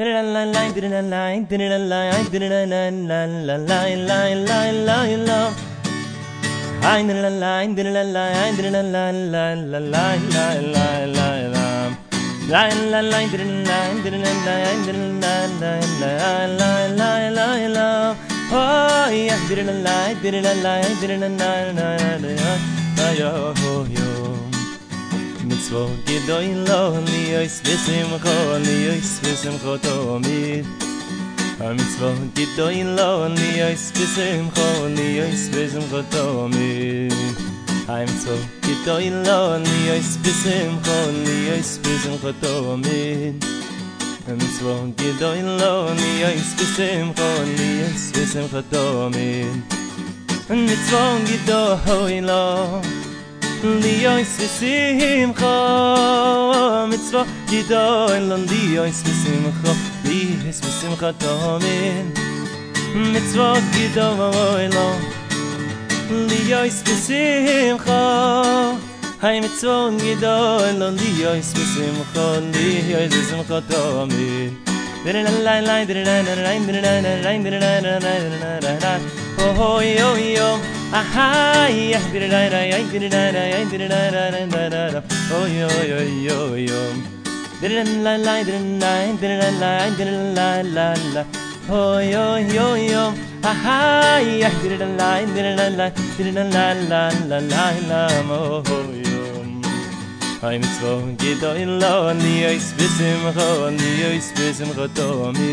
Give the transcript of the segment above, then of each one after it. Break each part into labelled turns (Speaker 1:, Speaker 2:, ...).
Speaker 1: Oh yeah, did it a lie, did it a lie, did it a lie, oh, yo, oh, yo. so geht doch in lonely eis wissen wir kommen eis wissen wir kommen mit am ich so geht doch in lonely eis wissen wir kommen eis wissen wir kommen mit I'm so get to in lonely I speak him only I speak him for li oi se sim kho mit zwa di do in land di oi se sim kho li es mit sim kho wa oi lo hay a hay a drein la rein drein la rein drein la rein la la la o yo yo yo la la drein nein drein la rein drein la la la o yo yo yo la la la la la la la la yo in ni ni to mi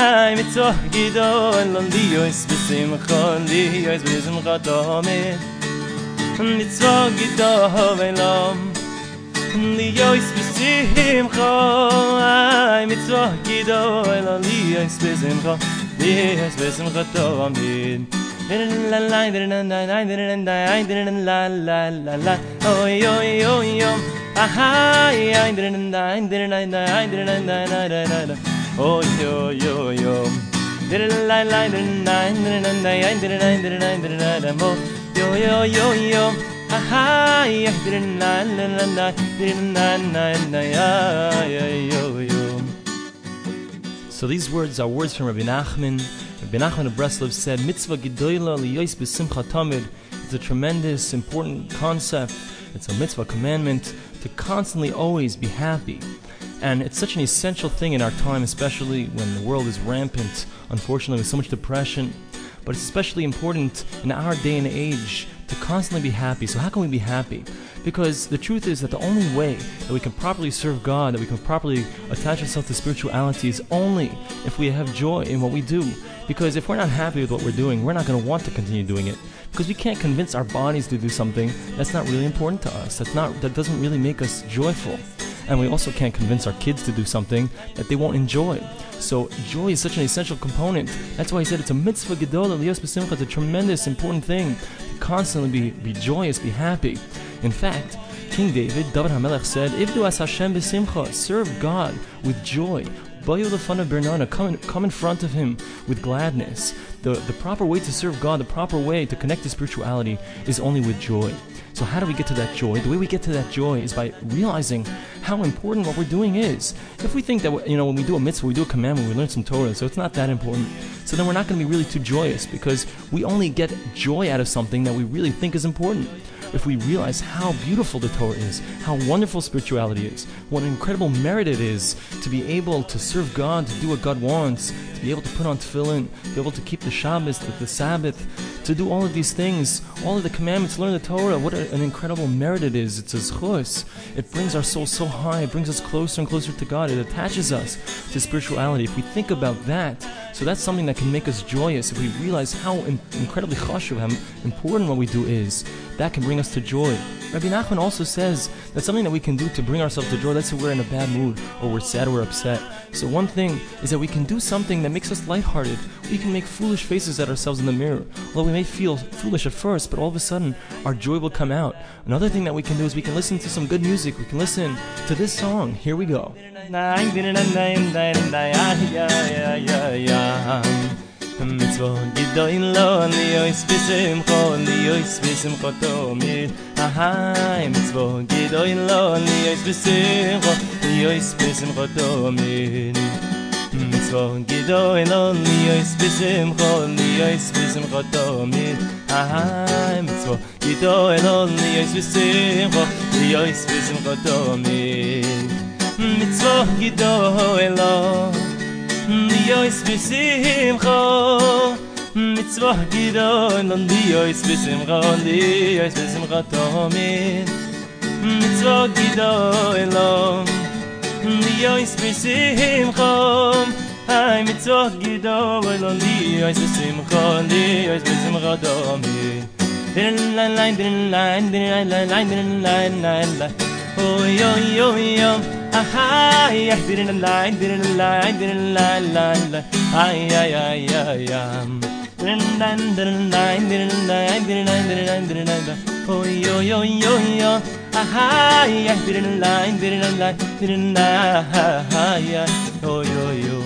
Speaker 1: Ay mit so gido in Londio is bisim khon di is bisim khatame mit so gido in Lom ni yo is bisim khon ay mit so gido in Londio is bisim khon di is bisim khatame la la la la la la la oy oy oy oy ah ha nen nen nen nen nen la la Oh, yo, yo, yo. Yo, yo, yo, yo. Ah, yeah, didn't I, didn't I, didn't I, yo, yo.
Speaker 2: So these words are words from Rabbi Nachman. Rabbi Nachman of Breslov said, Mitzvah gedoyla liyois besimcha tamid. It's a tremendous, important concept. It's a mitzvah commandment to constantly always be happy. And it's such an essential thing in our time, especially when the world is rampant, unfortunately, with so much depression. But it's especially important in our day and age to constantly be happy. So, how can we be happy? Because the truth is that the only way that we can properly serve God, that we can properly attach ourselves to spirituality, is only if we have joy in what we do. Because if we're not happy with what we're doing, we're not going to want to continue doing it. Because we can't convince our bodies to do something that's not really important to us, that's not, that doesn't really make us joyful and we also can't convince our kids to do something that they won't enjoy. So joy is such an essential component. That's why he said it's a mitzvah gedola lios b'simcha. It's a tremendous, important thing to constantly be, be joyous, be happy. In fact, King David, David HaMelech said, Ivdu as Hashem b'simcha, serve God with joy. Bayu of Bernana, come, come in front of him with gladness. The, the proper way to serve God, the proper way to connect to spirituality is only with joy. So, how do we get to that joy? The way we get to that joy is by realizing how important what we're doing is. If we think that, you know, when we do a mitzvah, we do a commandment, we learn some Torah, so it's not that important, so then we're not going to be really too joyous because we only get joy out of something that we really think is important if we realize how beautiful the Torah is, how wonderful spirituality is, what an incredible merit it is to be able to serve God, to do what God wants, to be able to put on tefillin, to be able to keep the Shabbos, the, the Sabbath, to do all of these things, all of the commandments, learn the Torah, what an incredible merit it is. It's a zchus. It brings our soul so high, it brings us closer and closer to God, it attaches us to spirituality. If we think about that, so that's something that can make us joyous. If we realize how in- incredibly chashuv, how important what we do is, that can bring bring us to joy. Rabbi Nachman also says that something that we can do to bring ourselves to joy, let's say we're in a bad mood, or we're sad, or we're upset. So one thing is that we can do something that makes us lighthearted. We can make foolish faces at ourselves in the mirror. Although we may feel foolish at first, but all of a sudden our joy will come out. Another thing that we can do is we can listen to some good music. We can listen to this song. Here we go.
Speaker 1: mit zwon git lo ni oi spisem kho ni oi spisem kho to mi aha mit zwon git lo ni oi spisem kho ni oi spisem kho to mi mit zwon lo ni oi spisem kho ni oi to mi aha lo ni ni to mi yoyts bisim kho mit zwah gidon und di yoyts bisim kho und di yoyts bisim kho tomin mit zwah gidon und di yoyts bisim kho ay mit zwah gidon und di yoyts bisim kho und di bisim kho tomin l Oh, yum, yum, yum. aha! I didn't lie, didn't lie, didn't lie, lie, lie. Ay, ay, ay, ay, yum. lie, didn't lie, didn't lie, didn't lie, didn't lie, didn't lie. Oh, yo, yo, lie, didn't lie, didn't lie. Oh, yo, yo.